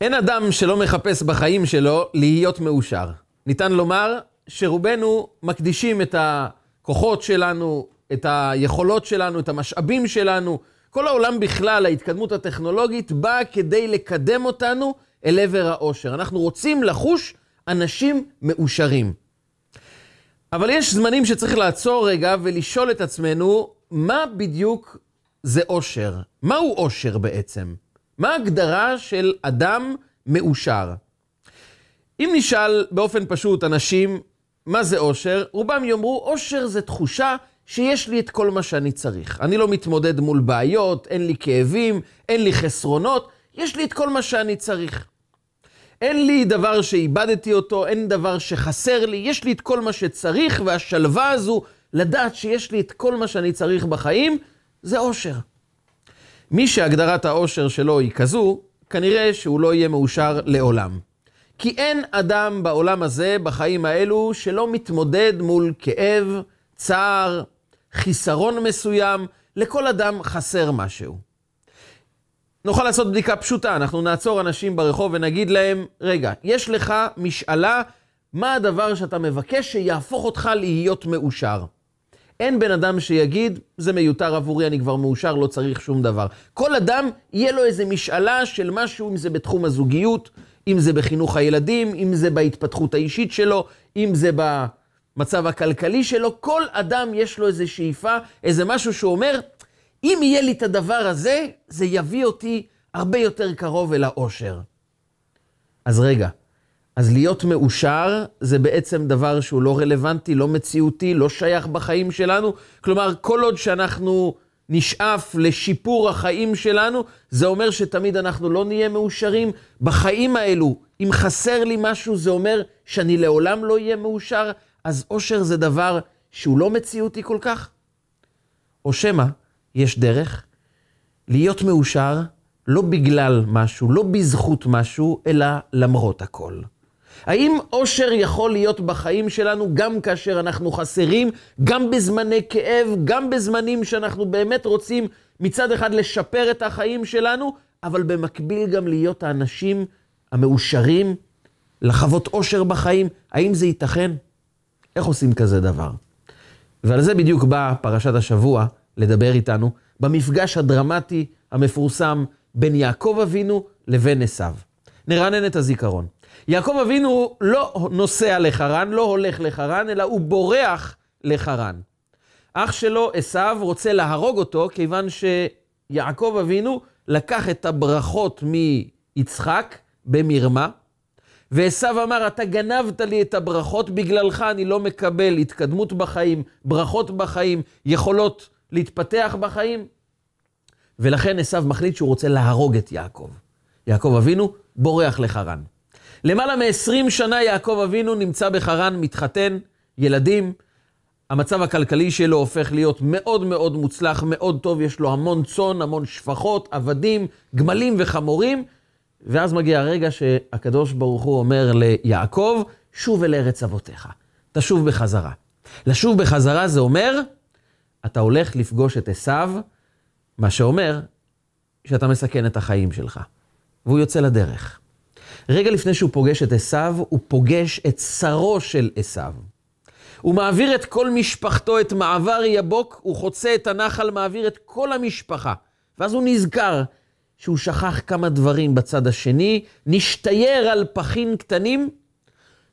אין אדם שלא מחפש בחיים שלו להיות מאושר. ניתן לומר שרובנו מקדישים את הכוחות שלנו, את היכולות שלנו, את המשאבים שלנו, כל העולם בכלל, ההתקדמות הטכנולוגית, באה כדי לקדם אותנו אל עבר האושר. אנחנו רוצים לחוש אנשים מאושרים. אבל יש זמנים שצריך לעצור רגע ולשאול את עצמנו, מה בדיוק זה אושר? מהו אושר בעצם? מה ההגדרה של אדם מאושר? אם נשאל באופן פשוט אנשים, מה זה אושר? רובם יאמרו, אושר זה תחושה שיש לי את כל מה שאני צריך. אני לא מתמודד מול בעיות, אין לי כאבים, אין לי חסרונות, יש לי את כל מה שאני צריך. אין לי דבר שאיבדתי אותו, אין דבר שחסר לי, יש לי את כל מה שצריך, והשלווה הזו, לדעת שיש לי את כל מה שאני צריך בחיים, זה אושר. מי שהגדרת האושר שלו היא כזו, כנראה שהוא לא יהיה מאושר לעולם. כי אין אדם בעולם הזה, בחיים האלו, שלא מתמודד מול כאב, צער, חיסרון מסוים, לכל אדם חסר משהו. נוכל לעשות בדיקה פשוטה, אנחנו נעצור אנשים ברחוב ונגיד להם, רגע, יש לך משאלה, מה הדבר שאתה מבקש שיהפוך אותך להיות מאושר? אין בן אדם שיגיד, זה מיותר עבורי, אני כבר מאושר, לא צריך שום דבר. כל אדם, יהיה לו איזה משאלה של משהו, אם זה בתחום הזוגיות, אם זה בחינוך הילדים, אם זה בהתפתחות האישית שלו, אם זה במצב הכלכלי שלו, כל אדם יש לו איזה שאיפה, איזה משהו שהוא אומר, אם יהיה לי את הדבר הזה, זה יביא אותי הרבה יותר קרוב אל האושר. אז רגע, אז להיות מאושר זה בעצם דבר שהוא לא רלוונטי, לא מציאותי, לא שייך בחיים שלנו. כלומר, כל עוד שאנחנו נשאף לשיפור החיים שלנו, זה אומר שתמיד אנחנו לא נהיה מאושרים. בחיים האלו, אם חסר לי משהו, זה אומר שאני לעולם לא אהיה מאושר, אז אושר זה דבר שהוא לא מציאותי כל כך. או שמא, יש דרך להיות מאושר לא בגלל משהו, לא בזכות משהו, אלא למרות הכל. האם אושר יכול להיות בחיים שלנו גם כאשר אנחנו חסרים, גם בזמני כאב, גם בזמנים שאנחנו באמת רוצים מצד אחד לשפר את החיים שלנו, אבל במקביל גם להיות האנשים המאושרים, לחוות אושר בחיים? האם זה ייתכן? איך עושים כזה דבר? ועל זה בדיוק באה פרשת השבוע לדבר איתנו, במפגש הדרמטי המפורסם בין יעקב אבינו לבין עשיו. נרענן את הזיכרון. יעקב אבינו לא נוסע לחרן, לא הולך לחרן, אלא הוא בורח לחרן. אח שלו, עשיו, רוצה להרוג אותו, כיוון שיעקב אבינו לקח את הברכות מיצחק במרמה, ועשיו אמר, אתה גנבת לי את הברכות, בגללך אני לא מקבל התקדמות בחיים, ברכות בחיים, יכולות להתפתח בחיים. ולכן עשיו מחליט שהוא רוצה להרוג את יעקב. יעקב אבינו בורח לחרן. למעלה מ-20 שנה יעקב אבינו נמצא בחרן, מתחתן, ילדים. המצב הכלכלי שלו הופך להיות מאוד מאוד מוצלח, מאוד טוב, יש לו המון צאן, המון שפחות, עבדים, גמלים וחמורים. ואז מגיע הרגע שהקדוש ברוך הוא אומר ליעקב, שוב אל ארץ אבותיך, תשוב בחזרה. לשוב בחזרה זה אומר, אתה הולך לפגוש את עשיו, מה שאומר שאתה מסכן את החיים שלך. והוא יוצא לדרך. רגע לפני שהוא פוגש את עשיו, הוא פוגש את שרו של עשיו. הוא מעביר את כל משפחתו, את מעבר יבוק, הוא חוצה את הנחל, מעביר את כל המשפחה. ואז הוא נזכר שהוא שכח כמה דברים בצד השני, נשתייר על פחים קטנים,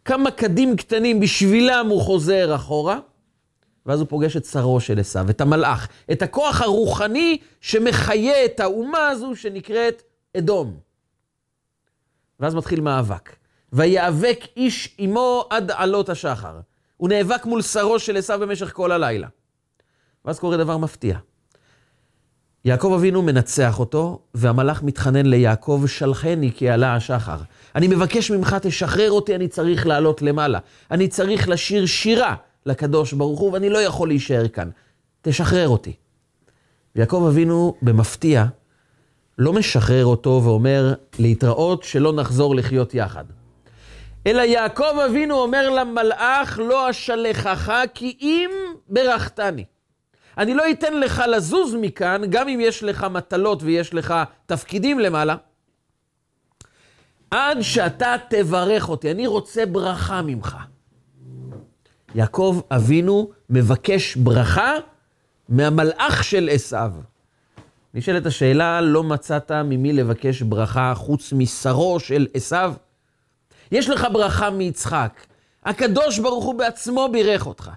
כמה קדים קטנים, בשבילם הוא חוזר אחורה, ואז הוא פוגש את שרו של עשיו, את המלאך, את הכוח הרוחני שמחיה את האומה הזו שנקראת אדום. ואז מתחיל מאבק. ויאבק איש עמו עד עלות השחר. הוא נאבק מול שרו של עשיו במשך כל הלילה. ואז קורה דבר מפתיע. יעקב אבינו מנצח אותו, והמלאך מתחנן ליעקב, שלחני כי עלה השחר. אני מבקש ממך, תשחרר אותי, אני צריך לעלות למעלה. אני צריך לשיר שירה לקדוש ברוך הוא, ואני לא יכול להישאר כאן. תשחרר אותי. ויעקב אבינו, במפתיע, לא משחרר אותו ואומר להתראות שלא נחזור לחיות יחד. אלא יעקב אבינו אומר למלאך, לא אשלחך כי אם ברכתני. אני לא אתן לך לזוז מכאן, גם אם יש לך מטלות ויש לך תפקידים למעלה. עד שאתה תברך אותי, אני רוצה ברכה ממך. יעקב אבינו מבקש ברכה מהמלאך של עשיו. נשאלת השאלה, לא מצאת ממי לבקש ברכה חוץ משרו של עשיו? יש לך ברכה מיצחק. הקדוש ברוך הוא בעצמו בירך אותך.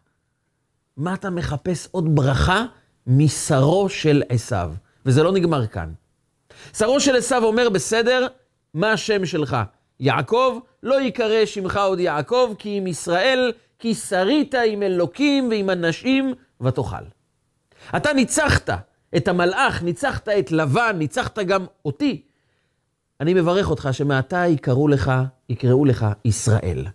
מה אתה מחפש עוד ברכה משרו של עשיו? וזה לא נגמר כאן. שרו של עשיו אומר, בסדר, מה השם שלך? יעקב, לא ייקרא שמך עוד יעקב, כי עם ישראל, כי שרית עם אלוקים ועם אנשים ותאכל. אתה ניצחת את המלאך, ניצחת את לבן, ניצחת גם אותי. אני מברך אותך שמעתה יקראו לך, יקראו לך ישראל.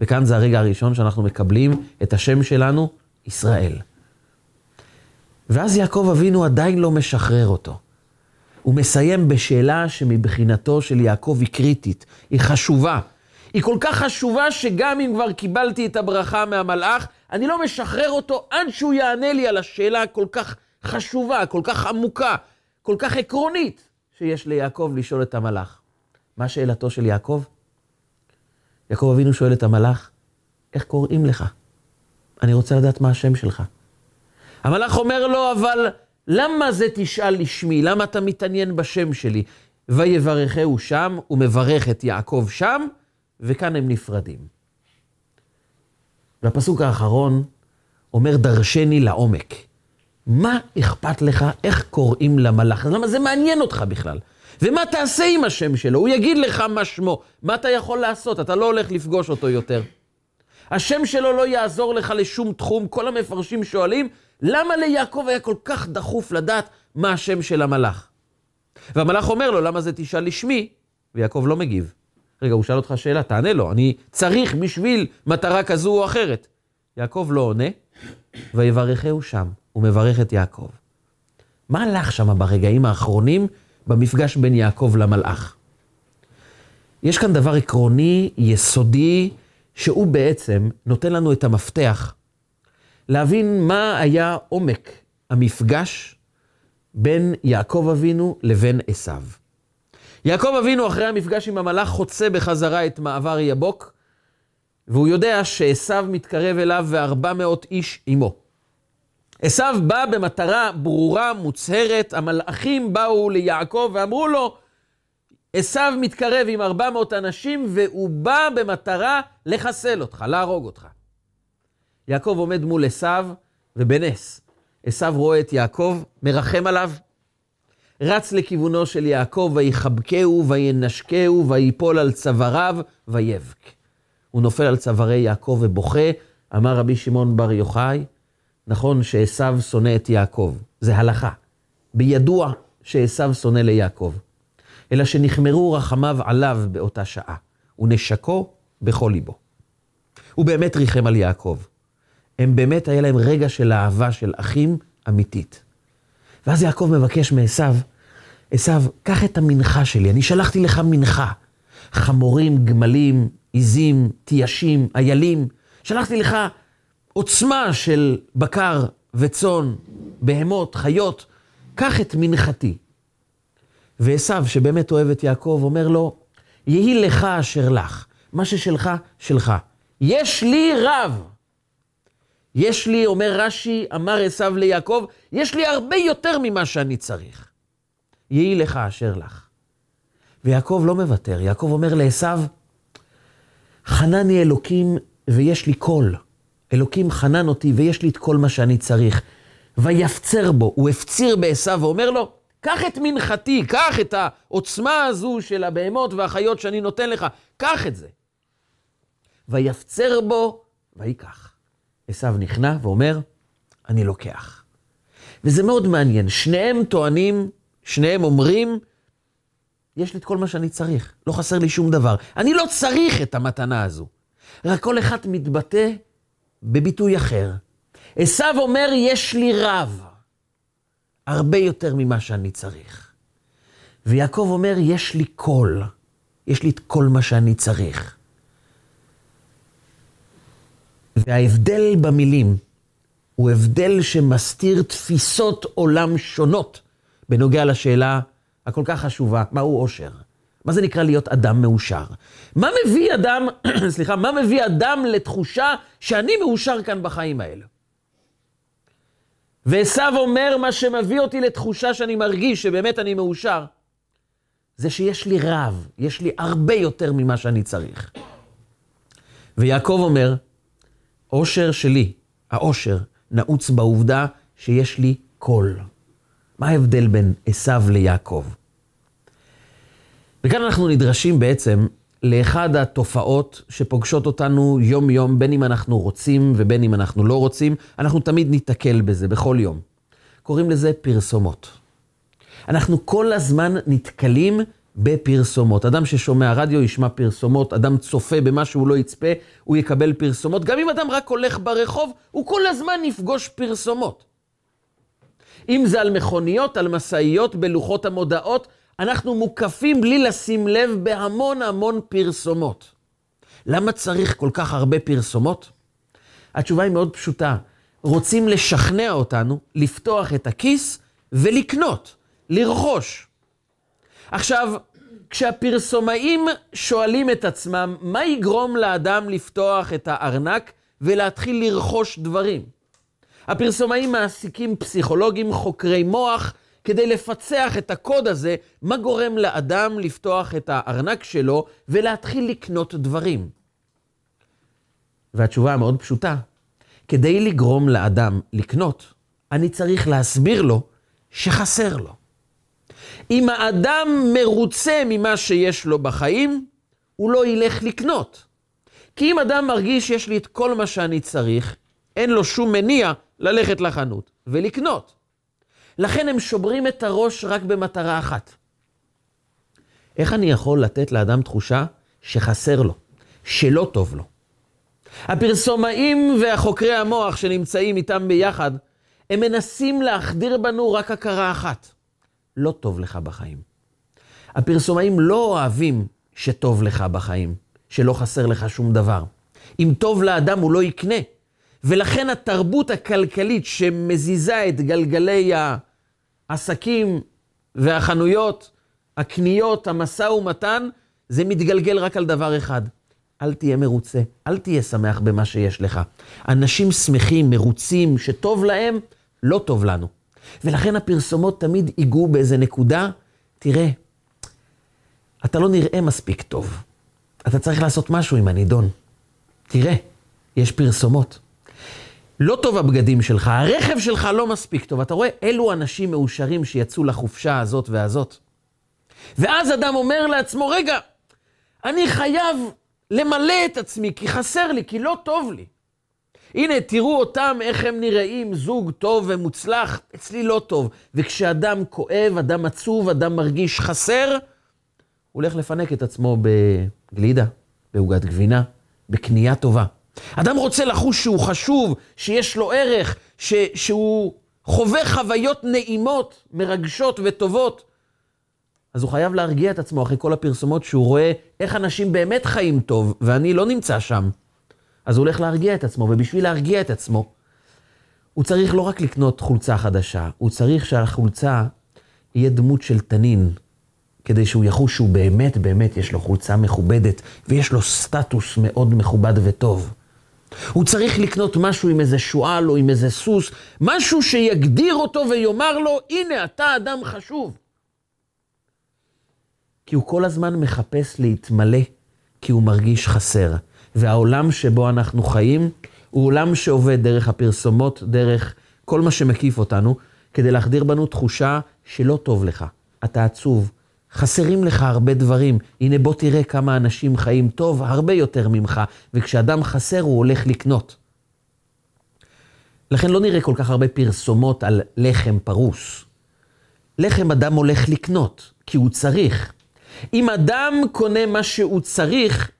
וכאן זה הרגע הראשון שאנחנו מקבלים את השם שלנו, ישראל. ואז יעקב אבינו עדיין לא משחרר אותו. הוא מסיים בשאלה שמבחינתו של יעקב היא קריטית, היא חשובה. היא כל כך חשובה שגם אם כבר קיבלתי את הברכה מהמלאך, אני לא משחרר אותו עד שהוא יענה לי על השאלה הכל כך חשובה, כל כך עמוקה, כל כך עקרונית, שיש ליעקב לשאול את המלאך. מה שאלתו של יעקב? יעקב אבינו שואל את המלאך, איך קוראים לך? אני רוצה לדעת מה השם שלך. המלאך אומר לו, אבל למה זה תשאל לשמי? למה אתה מתעניין בשם שלי? ויברכהו שם, הוא מברך את יעקב שם, וכאן הם נפרדים. והפסוק האחרון אומר דרשני לעומק. מה אכפת לך איך קוראים למלאך? למה זה מעניין אותך בכלל? ומה תעשה עם השם שלו? הוא יגיד לך מה שמו. מה אתה יכול לעשות? אתה לא הולך לפגוש אותו יותר. השם שלו לא יעזור לך לשום תחום. כל המפרשים שואלים, למה ליעקב היה כל כך דחוף לדעת מה השם של המלאך? והמלאך אומר לו, למה זה תשאל לשמי? ויעקב לא מגיב. רגע, הוא שאל אותך שאלה, תענה לו, אני צריך בשביל מטרה כזו או אחרת. יעקב לא עונה, ויברכהו שם. הוא מברך את יעקב. מה הלך שם ברגעים האחרונים במפגש בין יעקב למלאך? יש כאן דבר עקרוני, יסודי, שהוא בעצם נותן לנו את המפתח להבין מה היה עומק המפגש בין יעקב אבינו לבין עשיו. יעקב אבינו אחרי המפגש עם המלאך חוצה בחזרה את מעבר יבוק, והוא יודע שעשיו מתקרב אליו וארבע מאות איש עמו. עשיו בא במטרה ברורה, מוצהרת, המלאכים באו ליעקב ואמרו לו, עשיו מתקרב עם 400 אנשים והוא בא במטרה לחסל אותך, להרוג אותך. יעקב עומד מול עשיו, ובנס, עשיו רואה את יעקב, מרחם עליו, רץ לכיוונו של יעקב, ויחבקהו, וינשקהו, ויפול על צוואריו, ויבק. הוא נופל על צווארי יעקב ובוכה, אמר רבי שמעון בר יוחאי, נכון שעשו שונא את יעקב, זה הלכה. בידוע שעשו שונא ליעקב. אלא שנחמרו רחמיו עליו באותה שעה, ונשקו בכל ליבו. הוא באמת ריחם על יעקב. הם באמת, היה להם רגע של אהבה של אחים אמיתית. ואז יעקב מבקש מעשו, עשו, קח את המנחה שלי, אני שלחתי לך מנחה. חמורים, גמלים, עיזים, תיישים, איילים. שלחתי לך עוצמה של בקר וצאן, בהמות, חיות, קח את מנחתי. ועשו, שבאמת אוהב את יעקב, אומר לו, יהי לך אשר לך, מה ששלך, שלך. יש לי רב. יש לי, אומר רש"י, אמר עשו ליעקב, יש לי הרבה יותר ממה שאני צריך. יהי לך אשר לך. ויעקב לא מוותר, יעקב אומר לעשו, חנני אלוקים ויש לי קול. אלוקים חנן אותי ויש לי את כל מה שאני צריך. ויפצר בו, הוא הפציר בעשו ואומר לו, קח את מנחתי, קח את העוצמה הזו של הבהמות והחיות שאני נותן לך, קח את זה. ויפצר בו, ויקח. עשו נכנע ואומר, אני לוקח. וזה מאוד מעניין, שניהם טוענים, שניהם אומרים, יש לי את כל מה שאני צריך, לא חסר לי שום דבר. אני לא צריך את המתנה הזו. רק כל אחד מתבטא בביטוי אחר. עשו אומר, יש לי רב, הרבה יותר ממה שאני צריך. ויעקב אומר, יש לי קול, יש לי את כל מה שאני צריך. וההבדל במילים הוא הבדל שמסתיר תפיסות עולם שונות בנוגע לשאלה הכל כך חשובה, מהו עושר? מה זה נקרא להיות אדם מאושר? מה מביא אדם, סליחה, מה מביא אדם לתחושה שאני מאושר כאן בחיים האלה? ועשו אומר, מה שמביא אותי לתחושה שאני מרגיש שבאמת אני מאושר, זה שיש לי רב, יש לי הרבה יותר ממה שאני צריך. ויעקב אומר, אושר שלי, האושר, נעוץ בעובדה שיש לי קול. מה ההבדל בין עשו ליעקב? וכאן אנחנו נדרשים בעצם לאחד התופעות שפוגשות אותנו יום-יום, בין אם אנחנו רוצים ובין אם אנחנו לא רוצים, אנחנו תמיד ניתקל בזה בכל יום. קוראים לזה פרסומות. אנחנו כל הזמן נתקלים בפרסומות. אדם ששומע רדיו ישמע פרסומות, אדם צופה במה שהוא לא יצפה, הוא יקבל פרסומות. גם אם אדם רק הולך ברחוב, הוא כל הזמן יפגוש פרסומות. אם זה על מכוניות, על משאיות, בלוחות המודעות, אנחנו מוקפים בלי לשים לב בהמון המון פרסומות. למה צריך כל כך הרבה פרסומות? התשובה היא מאוד פשוטה. רוצים לשכנע אותנו לפתוח את הכיס ולקנות, לרכוש. עכשיו, כשהפרסומאים שואלים את עצמם, מה יגרום לאדם לפתוח את הארנק ולהתחיל לרכוש דברים? הפרסומאים מעסיקים פסיכולוגים, חוקרי מוח, כדי לפצח את הקוד הזה, מה גורם לאדם לפתוח את הארנק שלו ולהתחיל לקנות דברים. והתשובה המאוד פשוטה, כדי לגרום לאדם לקנות, אני צריך להסביר לו שחסר לו. אם האדם מרוצה ממה שיש לו בחיים, הוא לא ילך לקנות. כי אם אדם מרגיש שיש לי את כל מה שאני צריך, אין לו שום מניע ללכת לחנות ולקנות. לכן הם שוברים את הראש רק במטרה אחת. איך אני יכול לתת לאדם תחושה שחסר לו, שלא טוב לו? הפרסומאים והחוקרי המוח שנמצאים איתם ביחד, הם מנסים להחדיר בנו רק הכרה אחת. לא טוב לך בחיים. הפרסומאים לא אוהבים שטוב לך בחיים, שלא חסר לך שום דבר. אם טוב לאדם הוא לא יקנה. ולכן התרבות הכלכלית שמזיזה את גלגלי העסקים והחנויות, הקניות, המשא ומתן, זה מתגלגל רק על דבר אחד. אל תהיה מרוצה, אל תהיה שמח במה שיש לך. אנשים שמחים, מרוצים, שטוב להם, לא טוב לנו. ולכן הפרסומות תמיד ייגעו באיזה נקודה, תראה, אתה לא נראה מספיק טוב. אתה צריך לעשות משהו עם הנידון. תראה, יש פרסומות. לא טוב הבגדים שלך, הרכב שלך לא מספיק טוב. אתה רואה, אלו אנשים מאושרים שיצאו לחופשה הזאת והזאת. ואז אדם אומר לעצמו, רגע, אני חייב למלא את עצמי, כי חסר לי, כי לא טוב לי. הנה, תראו אותם, איך הם נראים, זוג טוב ומוצלח, אצלי לא טוב. וכשאדם כואב, אדם עצוב, אדם מרגיש חסר, הוא הולך לפנק את עצמו בגלידה, בעוגת גבינה, בקנייה טובה. אדם רוצה לחוש שהוא חשוב, שיש לו ערך, ש, שהוא חווה חוויות נעימות, מרגשות וטובות. אז הוא חייב להרגיע את עצמו אחרי כל הפרסומות שהוא רואה איך אנשים באמת חיים טוב, ואני לא נמצא שם. אז הוא הולך להרגיע את עצמו, ובשביל להרגיע את עצמו, הוא צריך לא רק לקנות חולצה חדשה, הוא צריך שהחולצה יהיה דמות של תנין, כדי שהוא יחוש שהוא באמת באמת יש לו חולצה מכובדת, ויש לו סטטוס מאוד מכובד וטוב. הוא צריך לקנות משהו עם איזה שועל או עם איזה סוס, משהו שיגדיר אותו ויאמר לו, הנה, אתה אדם חשוב. כי הוא כל הזמן מחפש להתמלא, כי הוא מרגיש חסר. והעולם שבו אנחנו חיים הוא עולם שעובד דרך הפרסומות, דרך כל מה שמקיף אותנו, כדי להחדיר בנו תחושה שלא טוב לך, אתה עצוב, חסרים לך הרבה דברים. הנה בוא תראה כמה אנשים חיים טוב הרבה יותר ממך, וכשאדם חסר הוא הולך לקנות. לכן לא נראה כל כך הרבה פרסומות על לחם פרוס. לחם אדם הולך לקנות, כי הוא צריך. אם אדם קונה מה שהוא צריך,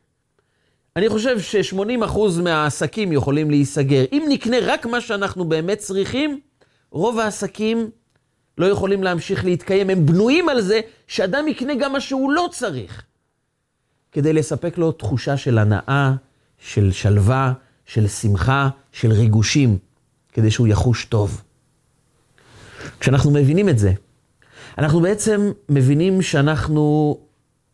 אני חושב ש-80% מהעסקים יכולים להיסגר. אם נקנה רק מה שאנחנו באמת צריכים, רוב העסקים לא יכולים להמשיך להתקיים. הם בנויים על זה שאדם יקנה גם מה שהוא לא צריך, כדי לספק לו תחושה של הנאה, של שלווה, של שמחה, של ריגושים, כדי שהוא יחוש טוב. כשאנחנו מבינים את זה, אנחנו בעצם מבינים שאנחנו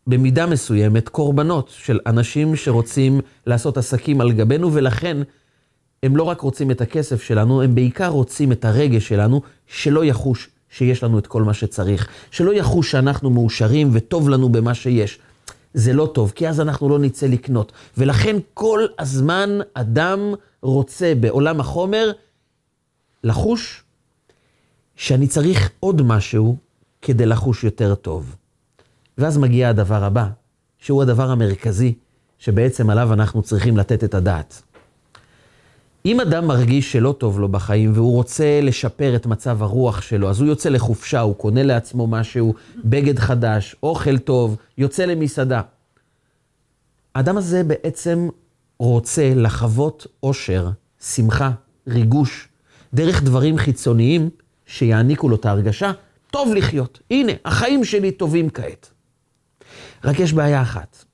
במידה מסוימת קורבנות של אנשים שרוצים לעשות עסקים על גבינו, ולכן הם לא רק רוצים את הכסף שלנו, הם בעיקר רוצים את הרגש שלנו, שלא יחוש שיש לנו את כל מה שצריך, שלא יחוש שאנחנו מאושרים וטוב לנו במה שיש. זה לא טוב, כי אז אנחנו לא נצא לקנות. ולכן כל הזמן אדם רוצה בעולם החומר לחוש שאני צריך עוד משהו כדי לחוש יותר טוב. ואז מגיע הדבר הבא, שהוא הדבר המרכזי, שבעצם עליו אנחנו צריכים לתת את הדעת. אם אדם מרגיש שלא טוב לו בחיים והוא רוצה לשפר את מצב הרוח שלו, אז הוא יוצא לחופשה, הוא קונה לעצמו משהו, בגד חדש, אוכל טוב, יוצא למסעדה. האדם הזה בעצם רוצה לחוות אושר, שמחה, ריגוש, דרך דברים חיצוניים שיעניקו לו את ההרגשה, טוב לחיות. הנה, החיים שלי טובים כעת. רק יש בעיה אחת.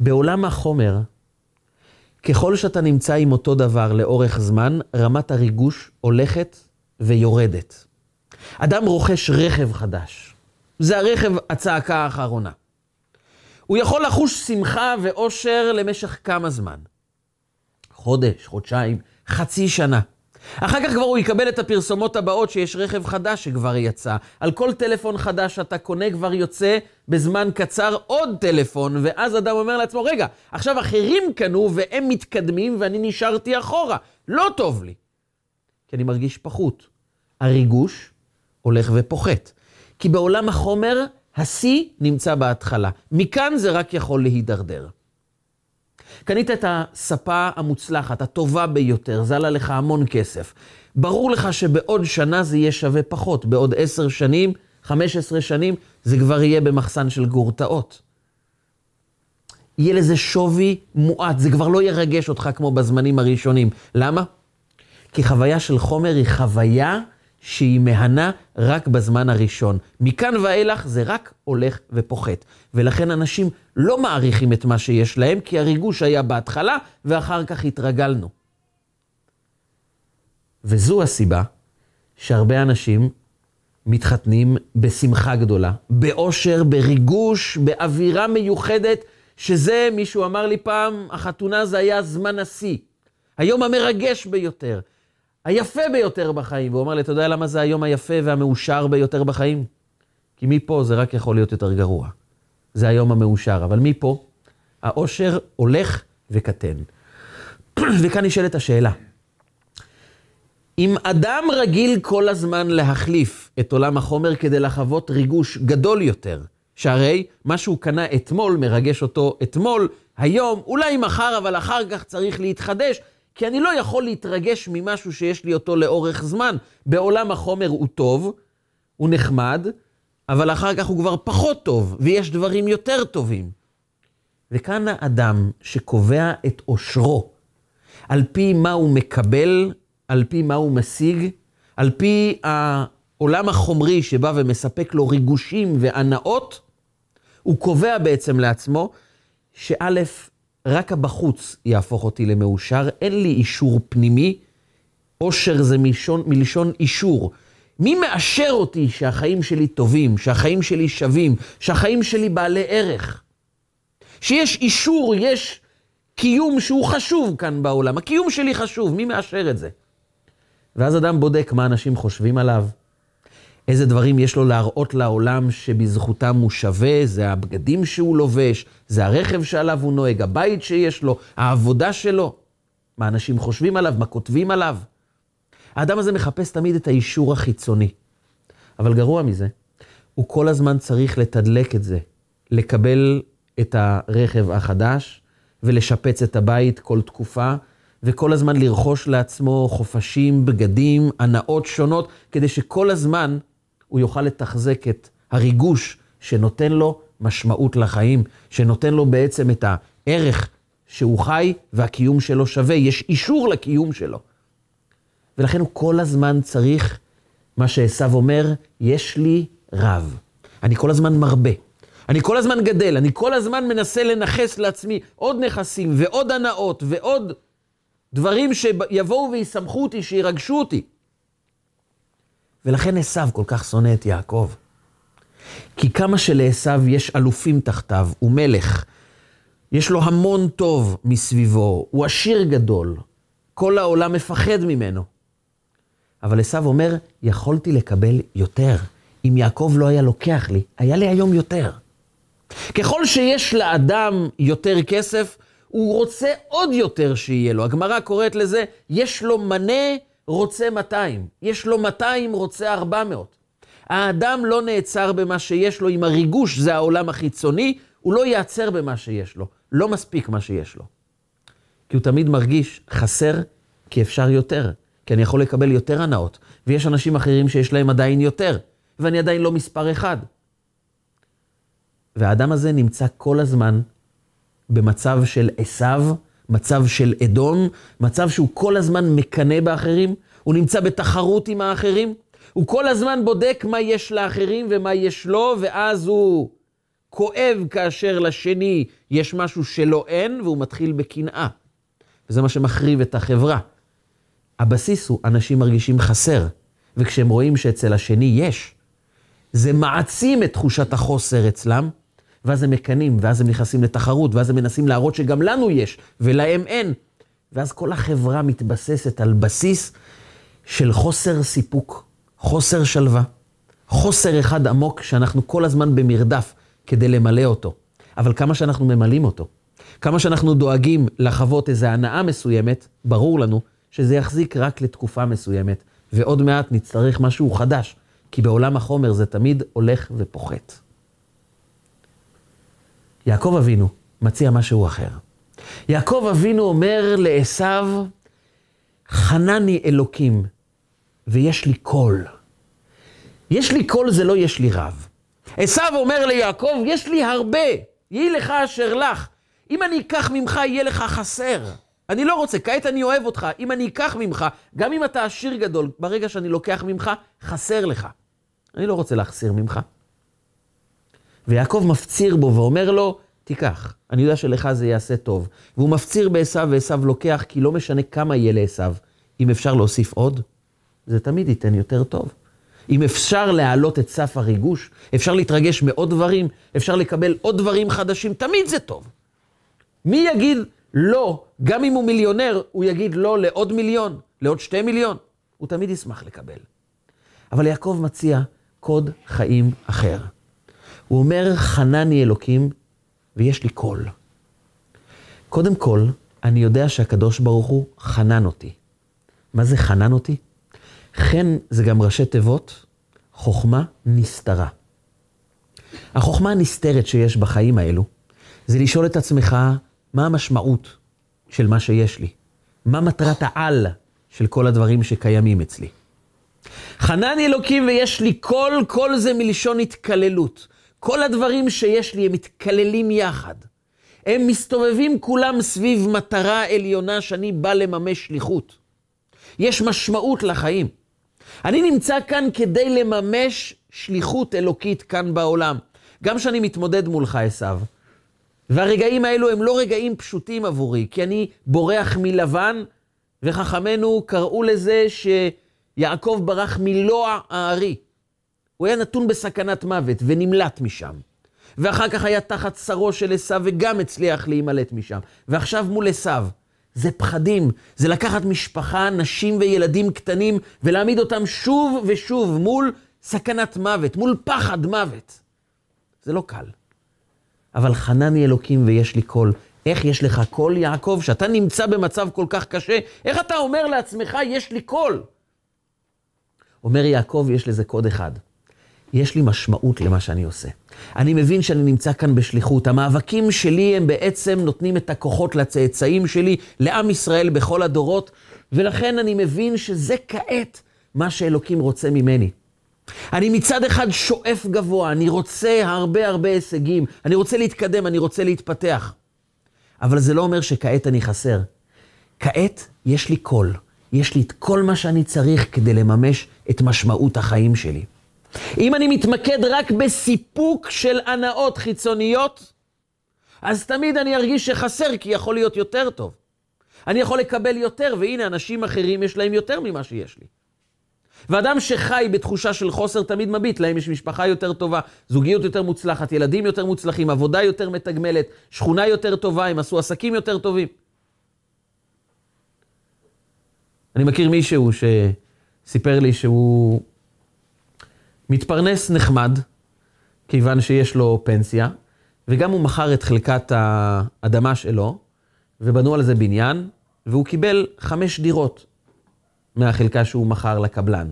בעולם החומר, ככל שאתה נמצא עם אותו דבר לאורך זמן, רמת הריגוש הולכת ויורדת. אדם רוכש רכב חדש. זה הרכב הצעקה האחרונה. הוא יכול לחוש שמחה ואושר למשך כמה זמן? חודש, חודשיים, חצי שנה. אחר כך כבר הוא יקבל את הפרסומות הבאות שיש רכב חדש שכבר יצא. על כל טלפון חדש שאתה קונה כבר יוצא בזמן קצר עוד טלפון, ואז אדם אומר לעצמו, רגע, עכשיו אחרים קנו והם מתקדמים ואני נשארתי אחורה. לא טוב לי. כי אני מרגיש פחות. הריגוש הולך ופוחת. כי בעולם החומר, השיא נמצא בהתחלה. מכאן זה רק יכול להידרדר. קנית את הספה המוצלחת, הטובה ביותר, זה עלה לך המון כסף. ברור לך שבעוד שנה זה יהיה שווה פחות, בעוד עשר שנים, חמש עשרה שנים, זה כבר יהיה במחסן של גורטאות. יהיה לזה שווי מועט, זה כבר לא ירגש אותך כמו בזמנים הראשונים. למה? כי חוויה של חומר היא חוויה שהיא מהנה רק בזמן הראשון. מכאן ואילך זה רק הולך ופוחת. ולכן אנשים לא מעריכים את מה שיש להם, כי הריגוש היה בהתחלה, ואחר כך התרגלנו. וזו הסיבה שהרבה אנשים מתחתנים בשמחה גדולה, באושר, בריגוש, באווירה מיוחדת, שזה, מישהו אמר לי פעם, החתונה זה היה זמן השיא. היום המרגש ביותר. היפה ביותר בחיים. והוא אמר לי, אתה יודע למה זה היום היפה והמאושר ביותר בחיים? כי מפה זה רק יכול להיות יותר גרוע. זה היום המאושר. אבל מפה, האושר הולך וקטן. וכאן נשאלת השאלה, אם אדם רגיל כל הזמן להחליף את עולם החומר כדי לחוות ריגוש גדול יותר, שהרי מה שהוא קנה אתמול מרגש אותו אתמול, היום, אולי מחר, אבל אחר כך צריך להתחדש, כי אני לא יכול להתרגש ממשהו שיש לי אותו לאורך זמן. בעולם החומר הוא טוב, הוא נחמד, אבל אחר כך הוא כבר פחות טוב, ויש דברים יותר טובים. וכאן האדם שקובע את עושרו, על פי מה הוא מקבל, על פי מה הוא משיג, על פי העולם החומרי שבא ומספק לו ריגושים והנאות, הוא קובע בעצם לעצמו שא', רק הבחוץ יהפוך אותי למאושר, אין לי אישור פנימי. אושר זה מלשון, מלשון אישור. מי מאשר אותי שהחיים שלי טובים, שהחיים שלי שווים, שהחיים שלי בעלי ערך? שיש אישור, יש קיום שהוא חשוב כאן בעולם. הקיום שלי חשוב, מי מאשר את זה? ואז אדם בודק מה אנשים חושבים עליו, איזה דברים יש לו להראות לעולם שבזכותם הוא שווה, זה הבגדים שהוא לובש, זה הרכב שעליו הוא נוהג, הבית שיש לו, העבודה שלו. מה אנשים חושבים עליו, מה כותבים עליו. האדם הזה מחפש תמיד את האישור החיצוני. אבל גרוע מזה, הוא כל הזמן צריך לתדלק את זה, לקבל את הרכב החדש ולשפץ את הבית כל תקופה, וכל הזמן לרכוש לעצמו חופשים, בגדים, הנאות שונות, כדי שכל הזמן הוא יוכל לתחזק את הריגוש שנותן לו משמעות לחיים, שנותן לו בעצם את הערך שהוא חי והקיום שלו שווה, יש אישור לקיום שלו. ולכן הוא כל הזמן צריך, מה שעשו אומר, יש לי רב. אני כל הזמן מרבה. אני כל הזמן גדל, אני כל הזמן מנסה לנכס לעצמי עוד נכסים ועוד הנאות ועוד דברים שיבואו וישמחו אותי, שירגשו אותי. ולכן עשו כל כך שונא את יעקב. כי כמה שלעשו יש אלופים תחתיו, הוא מלך, יש לו המון טוב מסביבו, הוא עשיר גדול, כל העולם מפחד ממנו. אבל עשו אומר, יכולתי לקבל יותר. אם יעקב לא היה לוקח לי, היה לי היום יותר. ככל שיש לאדם יותר כסף, הוא רוצה עוד יותר שיהיה לו. הגמרא קוראת לזה, יש לו מנה, רוצה 200. יש לו 200, רוצה 400. האדם לא נעצר במה שיש לו, אם הריגוש זה העולם החיצוני, הוא לא ייעצר במה שיש לו. לא מספיק מה שיש לו. כי הוא תמיד מרגיש חסר, כי אפשר יותר. כי אני יכול לקבל יותר הנאות. ויש אנשים אחרים שיש להם עדיין יותר, ואני עדיין לא מספר אחד. והאדם הזה נמצא כל הזמן במצב של עשיו, מצב של אדום, מצב שהוא כל הזמן מקנא באחרים, הוא נמצא בתחרות עם האחרים, הוא כל הזמן בודק מה יש לאחרים ומה יש לו, ואז הוא כואב כאשר לשני יש משהו שלא אין, והוא מתחיל בקנאה. וזה מה שמחריב את החברה. הבסיס הוא, אנשים מרגישים חסר, וכשהם רואים שאצל השני יש, זה מעצים את תחושת החוסר אצלם, ואז הם מקנאים, ואז הם נכנסים לתחרות, ואז הם מנסים להראות שגם לנו יש, ולהם אין. ואז כל החברה מתבססת על בסיס של חוסר סיפוק, חוסר שלווה, חוסר אחד עמוק שאנחנו כל הזמן במרדף כדי למלא אותו. אבל כמה שאנחנו ממלאים אותו, כמה שאנחנו דואגים לחוות איזו הנאה מסוימת, ברור לנו שזה יחזיק רק לתקופה מסוימת, ועוד מעט נצטרך משהו חדש, כי בעולם החומר זה תמיד הולך ופוחת. יעקב אבינו מציע משהו אחר. יעקב אבינו אומר לעשו, חנני אלוקים, ויש לי קול. יש לי קול זה לא יש לי רב. עשו אומר ליעקב, יש לי הרבה, יהי לך אשר לך. אם אני אקח ממך, יהיה לך חסר. אני לא רוצה, כעת אני אוהב אותך. אם אני אקח ממך, גם אם אתה עשיר גדול, ברגע שאני לוקח ממך, חסר לך. אני לא רוצה להחסיר ממך. ויעקב מפציר בו ואומר לו, תיקח, אני יודע שלך זה יעשה טוב. והוא מפציר בעשו ועשו לוקח, כי לא משנה כמה יהיה לעשו. אם אפשר להוסיף עוד, זה תמיד ייתן יותר טוב. אם אפשר להעלות את סף הריגוש, אפשר להתרגש מעוד דברים, אפשר לקבל עוד דברים חדשים, תמיד זה טוב. מי יגיד לא, גם אם הוא מיליונר, הוא יגיד לא לעוד מיליון, לעוד שתי מיליון? הוא תמיד ישמח לקבל. אבל יעקב מציע קוד חיים אחר. הוא אומר, חנני אלוקים, ויש לי קול. קודם כל, אני יודע שהקדוש ברוך הוא חנן אותי. מה זה חנן אותי? חן זה גם ראשי תיבות, חוכמה נסתרה. החוכמה הנסתרת שיש בחיים האלו, זה לשאול את עצמך, מה המשמעות של מה שיש לי? מה מטרת העל של כל הדברים שקיימים אצלי? חנני אלוקים ויש לי קול, קול זה מלשון התקללות. כל הדברים שיש לי הם מתקללים יחד. הם מסתובבים כולם סביב מטרה עליונה שאני בא לממש שליחות. יש משמעות לחיים. אני נמצא כאן כדי לממש שליחות אלוקית כאן בעולם. גם כשאני מתמודד מולך, עשיו. והרגעים האלו הם לא רגעים פשוטים עבורי, כי אני בורח מלבן, וחכמינו קראו לזה שיעקב ברח מלוע הארי. הוא היה נתון בסכנת מוות ונמלט משם. ואחר כך היה תחת שרו של עשיו וגם הצליח להימלט משם. ועכשיו מול עשיו. זה פחדים, זה לקחת משפחה, נשים וילדים קטנים ולהעמיד אותם שוב ושוב מול סכנת מוות, מול פחד מוות. זה לא קל. אבל חנני אלוקים ויש לי כל. איך יש לך כל, יעקב, שאתה נמצא במצב כל כך קשה? איך אתה אומר לעצמך, יש לי כל? אומר יעקב, יש לזה קוד אחד. יש לי משמעות למה שאני עושה. אני מבין שאני נמצא כאן בשליחות. המאבקים שלי הם בעצם נותנים את הכוחות לצאצאים שלי, לעם ישראל בכל הדורות, ולכן אני מבין שזה כעת מה שאלוקים רוצה ממני. אני מצד אחד שואף גבוה, אני רוצה הרבה הרבה הישגים, אני רוצה להתקדם, אני רוצה להתפתח. אבל זה לא אומר שכעת אני חסר. כעת יש לי קול, יש לי את כל מה שאני צריך כדי לממש את משמעות החיים שלי. אם אני מתמקד רק בסיפוק של הנאות חיצוניות, אז תמיד אני ארגיש שחסר, כי יכול להיות יותר טוב. אני יכול לקבל יותר, והנה, אנשים אחרים יש להם יותר ממה שיש לי. ואדם שחי בתחושה של חוסר תמיד מביט, להם יש משפחה יותר טובה, זוגיות יותר מוצלחת, ילדים יותר מוצלחים, עבודה יותר מתגמלת, שכונה יותר טובה, הם עשו עסקים יותר טובים. אני מכיר מישהו שסיפר לי שהוא מתפרנס נחמד, כיוון שיש לו פנסיה, וגם הוא מכר את חלקת האדמה שלו, ובנו על זה בניין, והוא קיבל חמש דירות מהחלקה שהוא מכר לקבלן.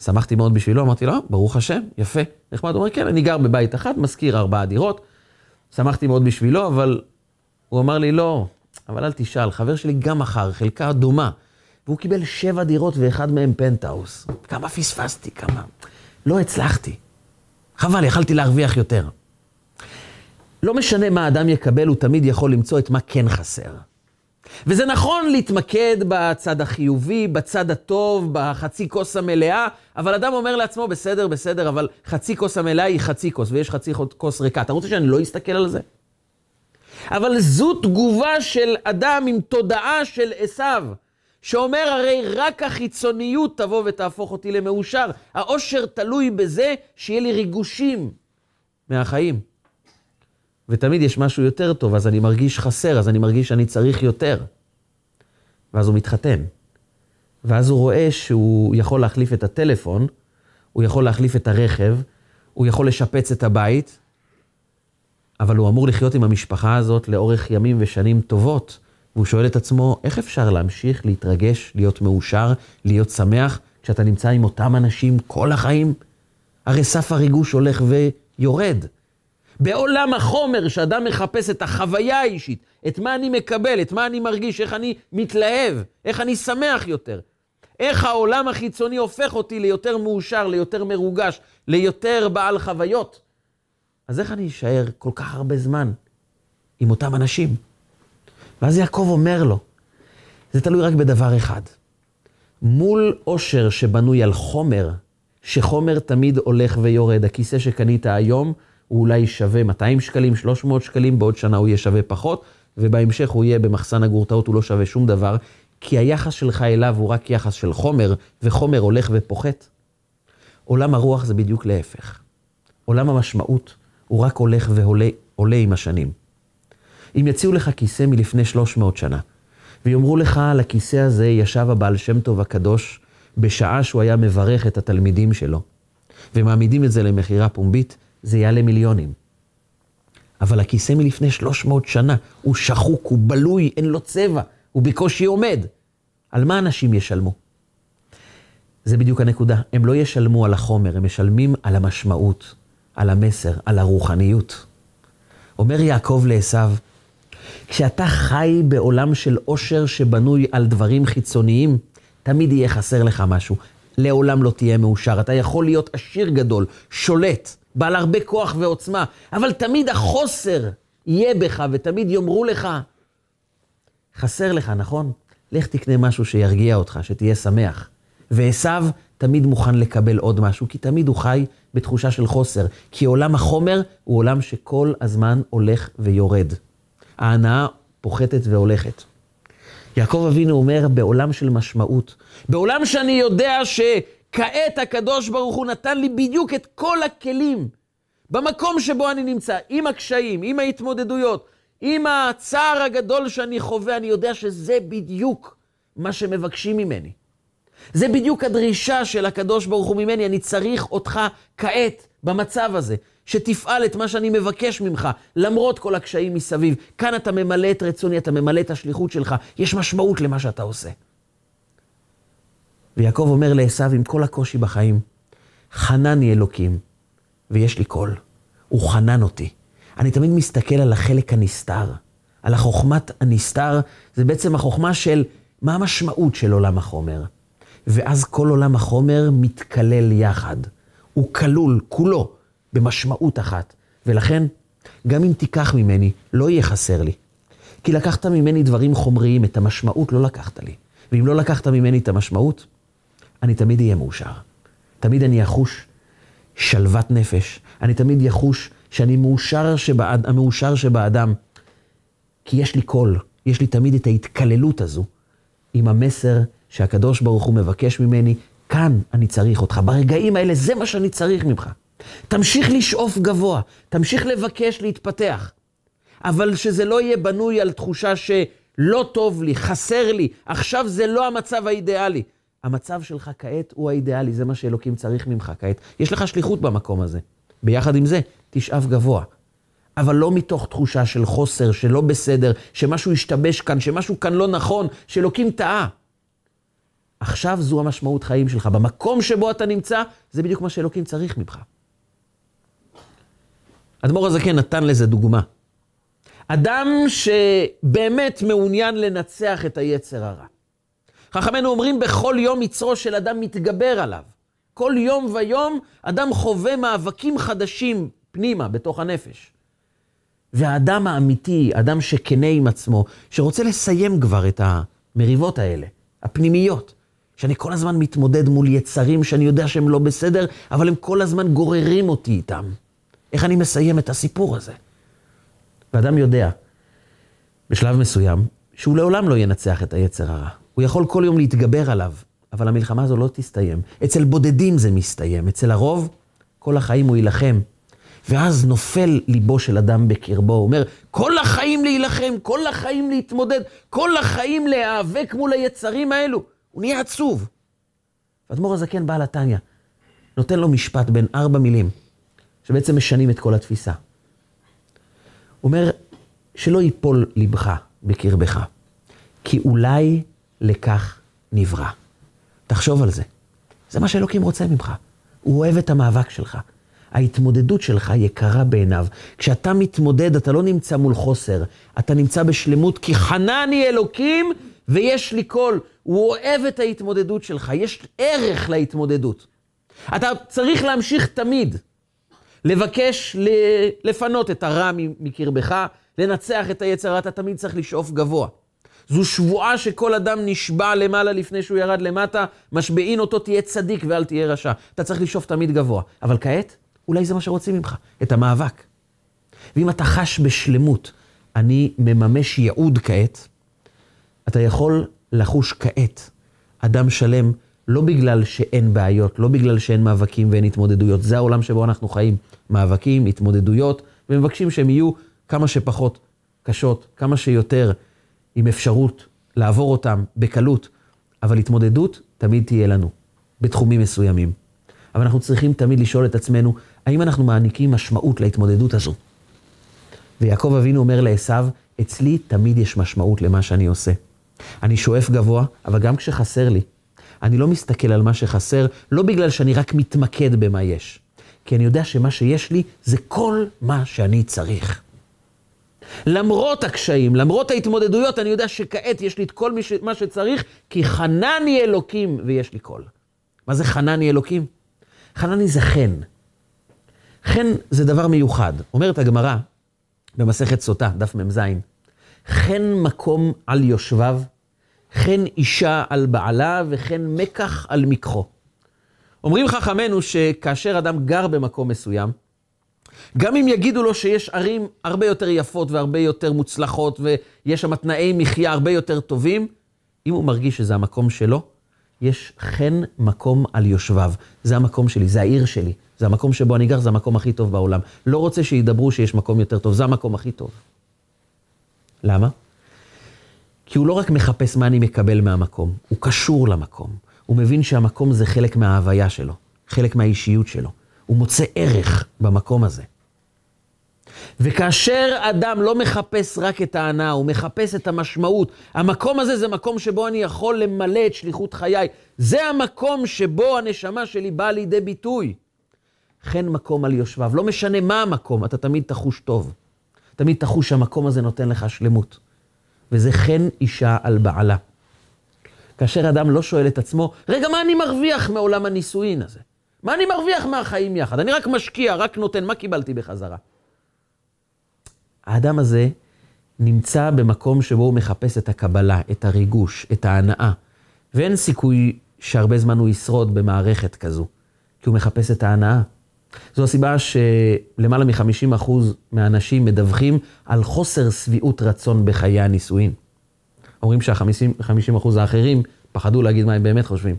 שמחתי מאוד בשבילו, אמרתי לו, ברוך השם, יפה, נחמד. הוא אומר, כן, אני גר בבית אחד, משכיר ארבעה דירות. שמחתי מאוד בשבילו, אבל הוא אמר לי, לא, אבל אל תשאל, חבר שלי גם מכר, חלקה דומה, והוא קיבל שבע דירות ואחד מהם פנטהאוס. כמה פספסתי, כמה... לא הצלחתי. חבל, יכלתי להרוויח יותר. לא משנה מה אדם יקבל, הוא תמיד יכול למצוא את מה כן חסר. וזה נכון להתמקד בצד החיובי, בצד הטוב, בחצי כוס המלאה, אבל אדם אומר לעצמו, בסדר, בסדר, אבל חצי כוס המלאה היא חצי כוס, ויש חצי כוס ריקה. אתה רוצה שאני לא אסתכל על זה? אבל זו תגובה של אדם עם תודעה של עשיו, שאומר הרי רק החיצוניות תבוא ותהפוך אותי למאושר. העושר תלוי בזה שיהיה לי ריגושים מהחיים. ותמיד יש משהו יותר טוב, אז אני מרגיש חסר, אז אני מרגיש שאני צריך יותר. ואז הוא מתחתן. ואז הוא רואה שהוא יכול להחליף את הטלפון, הוא יכול להחליף את הרכב, הוא יכול לשפץ את הבית, אבל הוא אמור לחיות עם המשפחה הזאת לאורך ימים ושנים טובות. והוא שואל את עצמו, איך אפשר להמשיך להתרגש, להיות מאושר, להיות שמח, כשאתה נמצא עם אותם אנשים כל החיים? הרי סף הריגוש הולך ויורד. בעולם החומר, שאדם מחפש את החוויה האישית, את מה אני מקבל, את מה אני מרגיש, איך אני מתלהב, איך אני שמח יותר. איך העולם החיצוני הופך אותי ליותר מאושר, ליותר מרוגש, ליותר בעל חוויות. אז איך אני אשאר כל כך הרבה זמן עם אותם אנשים? ואז יעקב אומר לו, זה תלוי רק בדבר אחד. מול עושר שבנוי על חומר, שחומר תמיד הולך ויורד, הכיסא שקנית היום, הוא אולי שווה 200 שקלים, 300 שקלים, בעוד שנה הוא יהיה שווה פחות, ובהמשך הוא יהיה במחסן הגורטאות, הוא לא שווה שום דבר, כי היחס שלך אליו הוא רק יחס של חומר, וחומר הולך ופוחת. עולם הרוח זה בדיוק להפך. עולם המשמעות הוא רק הולך ועולה עם השנים. אם יציעו לך כיסא מלפני 300 שנה, ויאמרו לך, על הכיסא הזה ישב הבעל שם טוב הקדוש, בשעה שהוא היה מברך את התלמידים שלו, ומעמידים את זה למכירה פומבית, זה יעלה מיליונים. אבל הכיסא מלפני 300 שנה, הוא שחוק, הוא בלוי, אין לו צבע, הוא בקושי עומד. על מה אנשים ישלמו? זה בדיוק הנקודה. הם לא ישלמו על החומר, הם משלמים על המשמעות, על המסר, על הרוחניות. אומר יעקב לעשו, כשאתה חי בעולם של עושר שבנוי על דברים חיצוניים, תמיד יהיה חסר לך משהו. לעולם לא תהיה מאושר. אתה יכול להיות עשיר גדול, שולט, בעל הרבה כוח ועוצמה, אבל תמיד החוסר יהיה בך, ותמיד יאמרו לך, חסר לך, נכון? לך תקנה משהו שירגיע אותך, שתהיה שמח. ועשו תמיד מוכן לקבל עוד משהו, כי תמיד הוא חי בתחושה של חוסר. כי עולם החומר הוא עולם שכל הזמן הולך ויורד. ההנאה פוחתת והולכת. יעקב אבינו אומר, בעולם של משמעות, בעולם שאני יודע שכעת הקדוש ברוך הוא נתן לי בדיוק את כל הכלים, במקום שבו אני נמצא, עם הקשיים, עם ההתמודדויות, עם הצער הגדול שאני חווה, אני יודע שזה בדיוק מה שמבקשים ממני. זה בדיוק הדרישה של הקדוש ברוך הוא ממני, אני צריך אותך כעת, במצב הזה. שתפעל את מה שאני מבקש ממך, למרות כל הקשיים מסביב. כאן אתה ממלא את רצוני, אתה ממלא את השליחות שלך, יש משמעות למה שאתה עושה. ויעקב אומר לעשו, עם כל הקושי בחיים, חנני אלוקים, ויש לי קול. הוא חנן אותי. אני תמיד מסתכל על החלק הנסתר, על החוכמת הנסתר, זה בעצם החוכמה של מה המשמעות של עולם החומר. ואז כל עולם החומר מתכלל יחד. הוא כלול, כולו, במשמעות אחת. ולכן, גם אם תיקח ממני, לא יהיה חסר לי. כי לקחת ממני דברים חומריים, את המשמעות לא לקחת לי. ואם לא לקחת ממני את המשמעות, אני תמיד אהיה מאושר. תמיד אני אחוש שלוות נפש. אני תמיד יחוש שאני מאושר שבאד, המאושר שבאדם. כי יש לי קול, יש לי תמיד את ההתקללות הזו עם המסר שהקדוש ברוך הוא מבקש ממני, כאן אני צריך אותך, ברגעים האלה זה מה שאני צריך ממך. תמשיך לשאוף גבוה, תמשיך לבקש להתפתח, אבל שזה לא יהיה בנוי על תחושה שלא טוב לי, חסר לי, עכשיו זה לא המצב האידיאלי. המצב שלך כעת הוא האידיאלי, זה מה שאלוקים צריך ממך כעת. יש לך שליחות במקום הזה. ביחד עם זה, תשאף גבוה. אבל לא מתוך תחושה של חוסר, שלא בסדר, שמשהו השתבש כאן, שמשהו כאן לא נכון, שאלוקים טעה. עכשיו זו המשמעות חיים שלך. במקום שבו אתה נמצא, זה בדיוק מה שאלוקים צריך ממך. אדמו"ר הזקן נתן לזה דוגמה. אדם שבאמת מעוניין לנצח את היצר הרע. חכמינו אומרים, בכל יום יצרו של אדם מתגבר עליו. כל יום ויום אדם חווה מאבקים חדשים פנימה, בתוך הנפש. והאדם האמיתי, אדם שכנה עם עצמו, שרוצה לסיים כבר את המריבות האלה, הפנימיות, שאני כל הזמן מתמודד מול יצרים שאני יודע שהם לא בסדר, אבל הם כל הזמן גוררים אותי איתם. איך אני מסיים את הסיפור הזה? ואדם יודע, בשלב מסוים, שהוא לעולם לא ינצח את היצר הרע. הוא יכול כל יום להתגבר עליו, אבל המלחמה הזו לא תסתיים. אצל בודדים זה מסתיים, אצל הרוב, כל החיים הוא יילחם. ואז נופל ליבו של אדם בקרבו, הוא אומר, כל החיים להילחם, כל החיים להתמודד, כל החיים להיאבק מול היצרים האלו. הוא נהיה עצוב. ואדמו"ר הזקן בעל התניא, נותן לו משפט בין ארבע מילים, שבעצם משנים את כל התפיסה. הוא אומר, שלא ייפול ליבך בקרבך, כי אולי לכך נברא. תחשוב על זה. זה מה שאלוקים רוצה ממך. הוא אוהב את המאבק שלך. ההתמודדות שלך יקרה בעיניו. כשאתה מתמודד, אתה לא נמצא מול חוסר, אתה נמצא בשלמות, כי חנני אלוקים ויש לי קול. הוא אוהב את ההתמודדות שלך, יש ערך להתמודדות. אתה צריך להמשיך תמיד לבקש לפנות את הרע מקרבך, לנצח את היצר, אתה תמיד צריך לשאוף גבוה. זו שבועה שכל אדם נשבע למעלה לפני שהוא ירד למטה, משבעין אותו תהיה צדיק ואל תהיה רשע. אתה צריך לשאוף תמיד גבוה. אבל כעת, אולי זה מה שרוצים ממך, את המאבק. ואם אתה חש בשלמות, אני מממש ייעוד כעת, אתה יכול לחוש כעת אדם שלם, לא בגלל שאין בעיות, לא בגלל שאין מאבקים ואין התמודדויות. זה העולם שבו אנחנו חיים. מאבקים, התמודדויות, ומבקשים שהם יהיו כמה שפחות קשות, כמה שיותר עם אפשרות לעבור אותם בקלות, אבל התמודדות תמיד תהיה לנו, בתחומים מסוימים. אבל אנחנו צריכים תמיד לשאול את עצמנו, האם אנחנו מעניקים משמעות להתמודדות הזו? ויעקב אבינו אומר לעשו, אצלי תמיד יש משמעות למה שאני עושה. אני שואף גבוה, אבל גם כשחסר לי, אני לא מסתכל על מה שחסר, לא בגלל שאני רק מתמקד במה יש, כי אני יודע שמה שיש לי זה כל מה שאני צריך. למרות הקשיים, למרות ההתמודדויות, אני יודע שכעת יש לי את כל מה שצריך, כי חנני אלוקים ויש לי קול. מה זה חנני אלוקים? חנני זה חן. חן זה דבר מיוחד. אומרת הגמרא במסכת סוטה, דף מ"ז, חן מקום על יושביו, חן אישה על בעלה וכן מקח על מקחו. אומרים חכמינו שכאשר אדם גר במקום מסוים, גם אם יגידו לו שיש ערים הרבה יותר יפות והרבה יותר מוצלחות ויש שם תנאי מחיה הרבה יותר טובים, אם הוא מרגיש שזה המקום שלו, יש חן מקום על יושביו. זה המקום שלי, זה העיר שלי, זה המקום שבו אני גר, זה המקום הכי טוב בעולם. לא רוצה שידברו שיש מקום יותר טוב, זה המקום הכי טוב. למה? כי הוא לא רק מחפש מה אני מקבל מהמקום, הוא קשור למקום. הוא מבין שהמקום זה חלק מההוויה שלו, חלק מהאישיות שלו. הוא מוצא ערך במקום הזה. וכאשר אדם לא מחפש רק את ההנאה, הוא מחפש את המשמעות. המקום הזה זה מקום שבו אני יכול למלא את שליחות חיי. זה המקום שבו הנשמה שלי באה לידי ביטוי. חן מקום על יושביו. לא משנה מה המקום, אתה תמיד תחוש טוב. תמיד תחוש שהמקום הזה נותן לך שלמות. וזה חן אישה על בעלה. כאשר אדם לא שואל את עצמו, רגע, מה אני מרוויח מעולם הנישואין הזה? מה אני מרוויח מהחיים יחד? אני רק משקיע, רק נותן, מה קיבלתי בחזרה? האדם הזה נמצא במקום שבו הוא מחפש את הקבלה, את הריגוש, את ההנאה. ואין סיכוי שהרבה זמן הוא ישרוד במערכת כזו, כי הוא מחפש את ההנאה. זו הסיבה שלמעלה מ-50% מהאנשים מדווחים על חוסר שביעות רצון בחיי הנישואין. אומרים שה-50% האחרים פחדו להגיד מה הם באמת חושבים.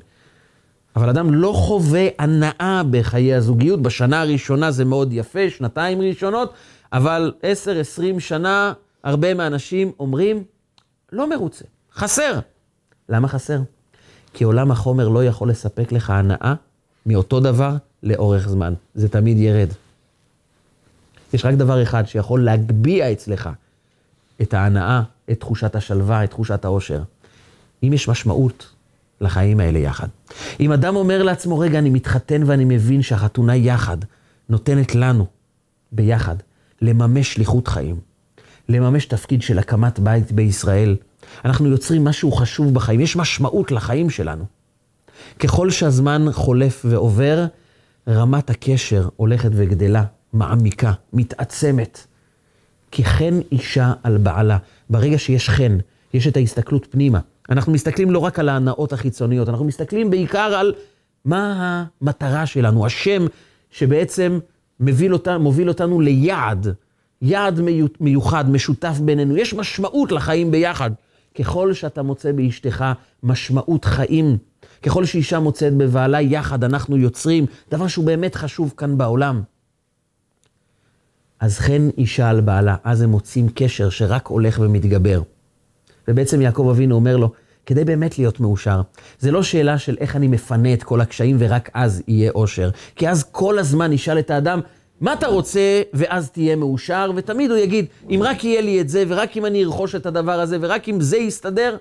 אבל אדם לא חווה הנאה בחיי הזוגיות. בשנה הראשונה זה מאוד יפה, שנתיים ראשונות, אבל 10-20 שנה, הרבה מהאנשים אומרים, לא מרוצה, חסר. למה חסר? כי עולם החומר לא יכול לספק לך הנאה מאותו דבר לאורך זמן. זה תמיד ירד. יש רק דבר אחד שיכול להגביה אצלך את ההנאה, את תחושת השלווה, את תחושת האושר. אם יש משמעות לחיים האלה יחד. אם אדם אומר לעצמו, רגע, אני מתחתן ואני מבין שהחתונה יחד נותנת לנו, ביחד, לממש שליחות חיים, לממש תפקיד של הקמת בית בישראל, אנחנו יוצרים משהו חשוב בחיים, יש משמעות לחיים שלנו. ככל שהזמן חולף ועובר, רמת הקשר הולכת וגדלה, מעמיקה, מתעצמת. כי חן אישה על בעלה. ברגע שיש חן, יש את ההסתכלות פנימה. אנחנו מסתכלים לא רק על ההנאות החיצוניות, אנחנו מסתכלים בעיקר על מה המטרה שלנו, השם שבעצם מוביל, אותנו, מוביל אותנו ליעד, יעד מיוחד, משותף בינינו. יש משמעות לחיים ביחד. ככל שאתה מוצא באשתך משמעות חיים, ככל שאישה מוצאת בבעלה, יחד אנחנו יוצרים דבר שהוא באמת חשוב כאן בעולם. אז חן אישה על בעלה, אז הם מוצאים קשר שרק הולך ומתגבר. ובעצם יעקב אבינו אומר לו, כדי באמת להיות מאושר, זה לא שאלה של איך אני מפנה את כל הקשיים ורק אז יהיה אושר. כי אז כל הזמן נשאל את האדם, מה אתה רוצה ואז תהיה מאושר, ותמיד הוא יגיד, אם רק יהיה לי את זה, ורק אם אני ארכוש את הדבר הזה, ורק אם זה יסתדר,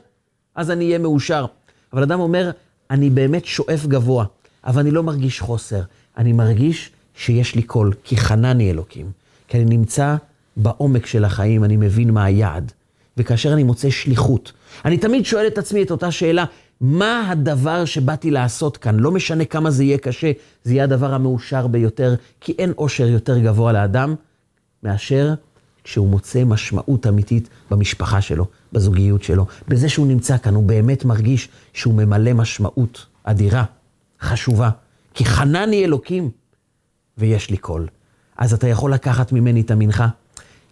אז אני אהיה מאושר. אבל אדם אומר, אני באמת שואף גבוה, אבל אני לא מרגיש חוסר. אני מרגיש שיש לי קול, כי חנני אלוקים. כי אני נמצא בעומק של החיים, אני מבין מה היעד. וכאשר אני מוצא שליחות, אני תמיד שואל את עצמי את אותה שאלה, מה הדבר שבאתי לעשות כאן? לא משנה כמה זה יהיה קשה, זה יהיה הדבר המאושר ביותר, כי אין אושר יותר גבוה לאדם מאשר כשהוא מוצא משמעות אמיתית במשפחה שלו, בזוגיות שלו, בזה שהוא נמצא כאן, הוא באמת מרגיש שהוא ממלא משמעות אדירה, חשובה. כי חנני אלוקים ויש לי קול. אז אתה יכול לקחת ממני את המנחה,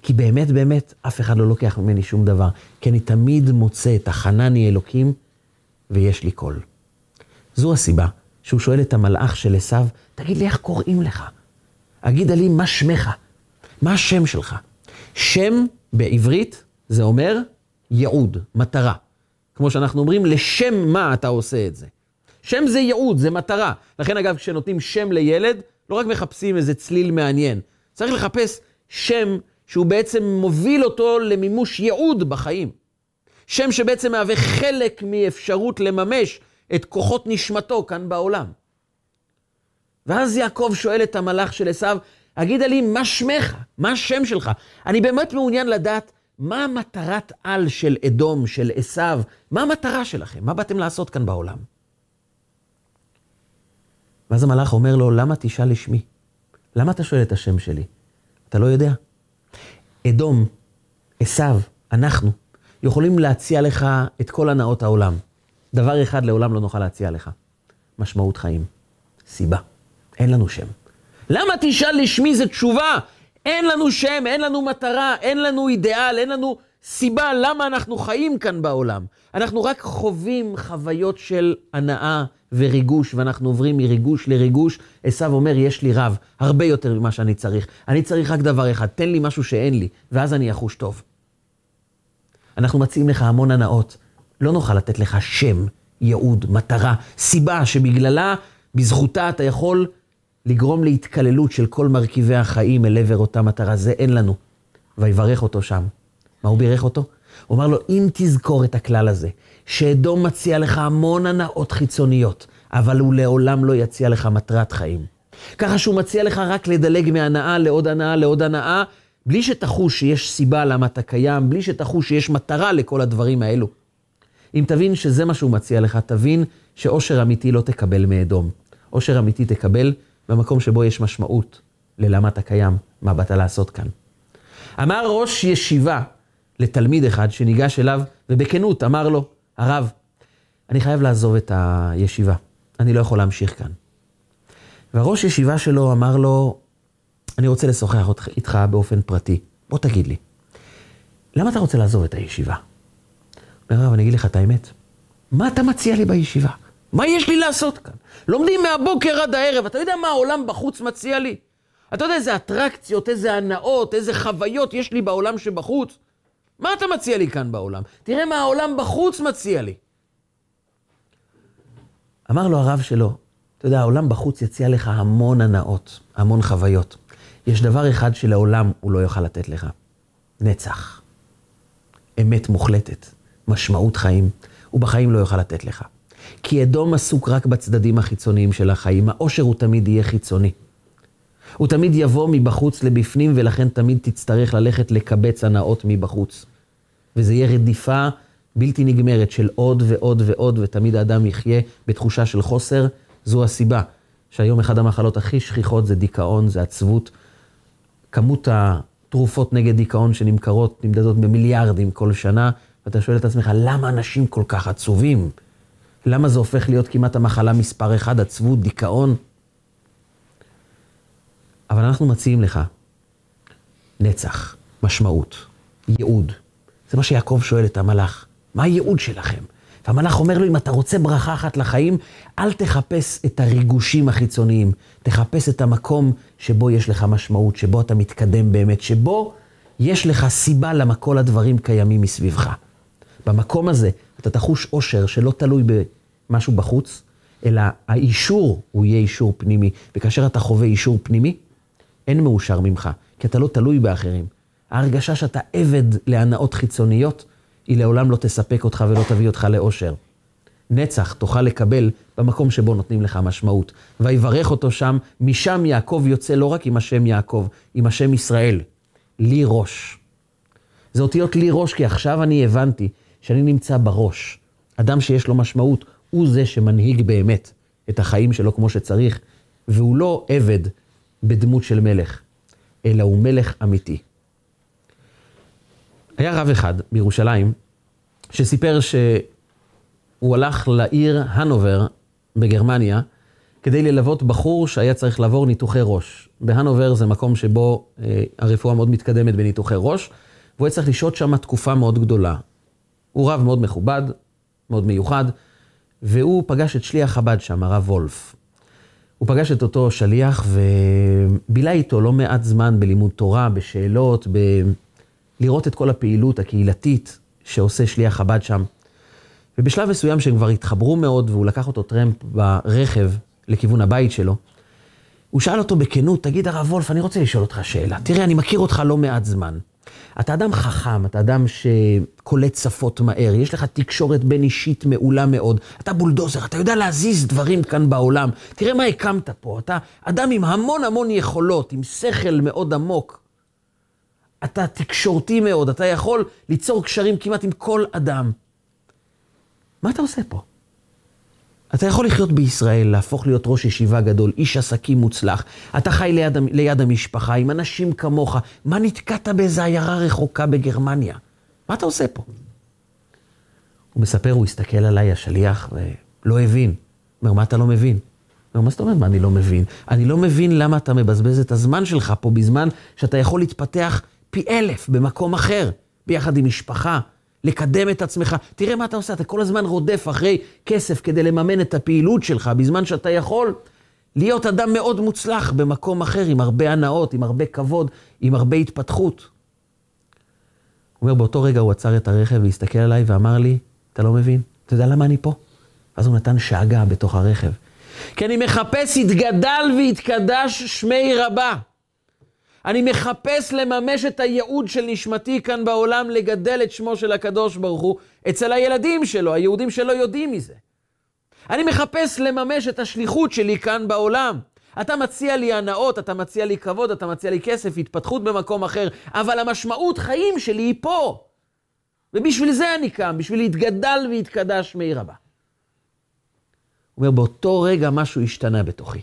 כי באמת באמת אף אחד לא לוקח ממני שום דבר, כי אני תמיד מוצא את החנני אלוקים ויש לי קול. זו הסיבה שהוא שואל את המלאך של עשיו, תגיד לי איך קוראים לך? אגידה לי מה שמך, מה השם שלך? שם בעברית זה אומר ייעוד, מטרה. כמו שאנחנו אומרים, לשם מה אתה עושה את זה. שם זה ייעוד, זה מטרה. לכן אגב, כשנותנים שם לילד, לא רק מחפשים איזה צליל מעניין, צריך לחפש שם שהוא בעצם מוביל אותו למימוש ייעוד בחיים. שם שבעצם מהווה חלק מאפשרות לממש את כוחות נשמתו כאן בעולם. ואז יעקב שואל את המלאך של עשיו, אגידה לי, מה שמך? מה השם שלך? אני באמת מעוניין לדעת מה המטרת על של אדום, של עשיו, מה המטרה שלכם? מה באתם לעשות כאן בעולם? ואז המלאך אומר לו, למה תשאל לשמי? למה אתה שואל את השם שלי? אתה לא יודע. אדום, עשיו, אנחנו, יכולים להציע לך את כל הנאות העולם. דבר אחד לעולם לא נוכל להציע לך, משמעות חיים, סיבה. אין לנו שם. למה תשאל לשמי זה תשובה? אין לנו שם, אין לנו מטרה, אין לנו אידיאל, אין לנו סיבה למה אנחנו חיים כאן בעולם. אנחנו רק חווים חוויות של הנאה וריגוש, ואנחנו עוברים מריגוש לריגוש. עשו אומר, יש לי רב, הרבה יותר ממה שאני צריך. אני צריך רק דבר אחד, תן לי משהו שאין לי, ואז אני אחוש טוב. אנחנו מציעים לך המון הנאות. לא נוכל לתת לך שם, ייעוד, מטרה, סיבה שבגללה, בזכותה אתה יכול לגרום להתקללות של כל מרכיבי החיים אל עבר אותה מטרה. זה אין לנו. ויברך אותו שם. מה הוא בירך אותו? הוא אמר לו, אם תזכור את הכלל הזה, שאדום מציע לך המון הנאות חיצוניות, אבל הוא לעולם לא יציע לך מטרת חיים. ככה שהוא מציע לך רק לדלג מהנאה לעוד הנאה לעוד הנאה, בלי שתחוש שיש סיבה למה אתה קיים, בלי שתחוש שיש מטרה לכל הדברים האלו. אם תבין שזה מה שהוא מציע לך, תבין שאושר אמיתי לא תקבל מאדום. אושר אמיתי תקבל במקום שבו יש משמעות ללמה אתה קיים, מה באת לעשות כאן. אמר ראש ישיבה לתלמיד אחד שניגש אליו, ובכנות אמר לו, הרב, אני חייב לעזוב את הישיבה, אני לא יכול להמשיך כאן. והראש ישיבה שלו אמר לו, אני רוצה לשוחח איתך באופן פרטי. בוא תגיד לי, למה אתה רוצה לעזוב את הישיבה? אומר הרב, אני אגיד לך את האמת. מה אתה מציע לי בישיבה? מה יש לי לעשות כאן? לומדים מהבוקר עד הערב, אתה יודע מה העולם בחוץ מציע לי? אתה יודע איזה אטרקציות, איזה הנאות, איזה חוויות יש לי בעולם שבחוץ? מה אתה מציע לי כאן בעולם? תראה מה העולם בחוץ מציע לי. אמר לו הרב שלו, אתה יודע, העולם בחוץ יציע לך המון הנאות, המון חוויות. יש דבר אחד שלעולם הוא לא יוכל לתת לך, נצח. אמת מוחלטת, משמעות חיים, הוא בחיים לא יוכל לתת לך. כי אדום עסוק רק בצדדים החיצוניים של החיים, האושר הוא תמיד יהיה חיצוני. הוא תמיד יבוא מבחוץ לבפנים, ולכן תמיד תצטרך ללכת לקבץ הנאות מבחוץ. וזה יהיה רדיפה בלתי נגמרת של עוד ועוד ועוד, ותמיד האדם יחיה בתחושה של חוסר. זו הסיבה שהיום אחד המחלות הכי שכיחות זה דיכאון, זה עצבות. כמות התרופות נגד דיכאון שנמכרות נמדדות במיליארדים כל שנה, ואתה שואל את עצמך, למה אנשים כל כך עצובים? למה זה הופך להיות כמעט המחלה מספר אחד, עצבות, דיכאון? אבל אנחנו מציעים לך נצח, משמעות, ייעוד. זה מה שיעקב שואל את המלאך, מה הייעוד שלכם? והמלאך אומר לו, אם אתה רוצה ברכה אחת לחיים, אל תחפש את הריגושים החיצוניים, תחפש את המקום שבו יש לך משמעות, שבו אתה מתקדם באמת, שבו יש לך סיבה למה כל הדברים קיימים מסביבך. במקום הזה אתה תחוש אושר שלא תלוי במשהו בחוץ, אלא האישור הוא יהיה אישור פנימי. וכאשר אתה חווה אישור פנימי, אין מאושר ממך, כי אתה לא תלוי באחרים. ההרגשה שאתה עבד להנאות חיצוניות, היא לעולם לא תספק אותך ולא תביא אותך לאושר. נצח תוכל לקבל במקום שבו נותנים לך משמעות. ויברך אותו שם, משם יעקב יוצא לא רק עם השם יעקב, עם השם ישראל. לי ראש. זה אותיות לי ראש, כי עכשיו אני הבנתי שאני נמצא בראש. אדם שיש לו משמעות, הוא זה שמנהיג באמת את החיים שלו כמו שצריך, והוא לא עבד בדמות של מלך, אלא הוא מלך אמיתי. היה רב אחד בירושלים, שסיפר שהוא הלך לעיר הנובר בגרמניה, כדי ללוות בחור שהיה צריך לעבור ניתוחי ראש. בהנובר זה מקום שבו אה, הרפואה מאוד מתקדמת בניתוחי ראש, והוא היה צריך לשהות שם תקופה מאוד גדולה. הוא רב מאוד מכובד, מאוד מיוחד, והוא פגש את שליח חב"ד שם, הרב וולף. הוא פגש את אותו שליח ובילה איתו לא מעט זמן בלימוד תורה, בשאלות, ב... לראות את כל הפעילות הקהילתית שעושה שליח חב"ד שם. ובשלב מסוים שהם כבר התחברו מאוד, והוא לקח אותו טרמפ ברכב לכיוון הבית שלו, הוא שאל אותו בכנות, תגיד הרב וולף, אני רוצה לשאול אותך שאלה. תראה, אני מכיר אותך לא מעט זמן. אתה אדם חכם, אתה אדם שקולט שפות מהר, יש לך תקשורת בין אישית מעולה מאוד. אתה בולדוזר, אתה יודע להזיז דברים כאן בעולם. תראה מה הקמת פה, אתה אדם עם המון המון יכולות, עם שכל מאוד עמוק. אתה תקשורתי מאוד, אתה יכול ליצור קשרים כמעט עם כל אדם. מה אתה עושה פה? אתה יכול לחיות בישראל, להפוך להיות ראש ישיבה גדול, איש עסקים מוצלח. אתה חי ליד, ליד המשפחה, עם אנשים כמוך. מה נתקעת באיזה עיירה רחוקה בגרמניה? מה אתה עושה פה? הוא מספר, הוא הסתכל עליי, השליח, ולא הבין. אומר, מה אתה לא מבין? אומר, מה זאת אומרת, מה אני לא מבין? אני לא מבין למה אתה מבזבז את הזמן שלך פה בזמן שאתה יכול להתפתח פי אלף במקום אחר, ביחד עם משפחה, לקדם את עצמך. תראה מה אתה עושה, אתה כל הזמן רודף אחרי כסף כדי לממן את הפעילות שלך, בזמן שאתה יכול להיות אדם מאוד מוצלח במקום אחר, עם הרבה הנאות, עם הרבה כבוד, עם הרבה התפתחות. הוא אומר, באותו רגע הוא עצר את הרכב והסתכל עליי ואמר לי, אתה לא מבין? אתה יודע למה אני פה? אז הוא נתן שאגה בתוך הרכב. כי אני מחפש יתגדל ויתקדש שמי רבה. אני מחפש לממש את הייעוד של נשמתי כאן בעולם, לגדל את שמו של הקדוש ברוך הוא אצל הילדים שלו, היהודים שלא יודעים מזה. אני מחפש לממש את השליחות שלי כאן בעולם. אתה מציע לי הנאות, אתה מציע לי כבוד, אתה מציע לי כסף, התפתחות במקום אחר, אבל המשמעות חיים שלי היא פה. ובשביל זה אני קם, בשביל להתגדל ויתקדש מעיר הבא. הוא אומר, באותו רגע משהו השתנה בתוכי.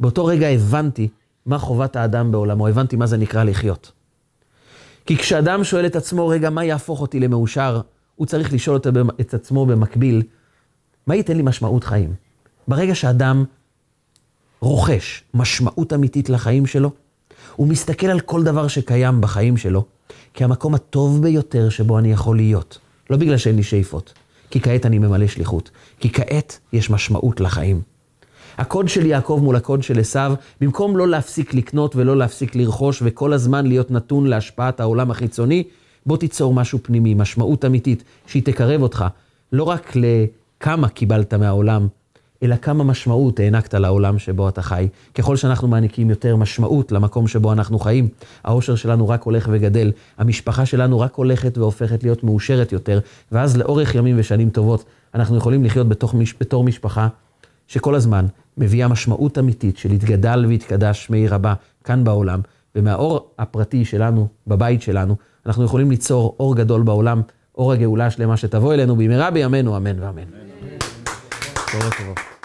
באותו רגע הבנתי מה חובת האדם בעולמו, הבנתי מה זה נקרא לחיות. כי כשאדם שואל את עצמו, רגע, מה יהפוך אותי למאושר, הוא צריך לשאול את עצמו במקביל, מה ייתן לי משמעות חיים? ברגע שאדם רוכש משמעות אמיתית לחיים שלו, הוא מסתכל על כל דבר שקיים בחיים שלו, כהמקום הטוב ביותר שבו אני יכול להיות. לא בגלל שאין לי שאיפות, כי כעת אני ממלא שליחות. כי כעת יש משמעות לחיים. הקוד של יעקב מול הקוד של עשיו, במקום לא להפסיק לקנות ולא להפסיק לרכוש וכל הזמן להיות נתון להשפעת העולם החיצוני, בוא תיצור משהו פנימי, משמעות אמיתית, שהיא תקרב אותך, לא רק לכמה קיבלת מהעולם, אלא כמה משמעות הענקת לעולם שבו אתה חי. ככל שאנחנו מעניקים יותר משמעות למקום שבו אנחנו חיים, האושר שלנו רק הולך וגדל, המשפחה שלנו רק הולכת והופכת להיות מאושרת יותר, ואז לאורך ימים ושנים טובות, אנחנו יכולים לחיות בתוך, בתור משפחה שכל הזמן מביאה משמעות אמיתית של התגדל והתקדש שמי רבה כאן בעולם, ומהאור הפרטי שלנו, בבית שלנו, אנחנו יכולים ליצור אור גדול בעולם, אור הגאולה השלמה שתבוא אלינו במהרה בימינו, אמן ואמן. הכבוד.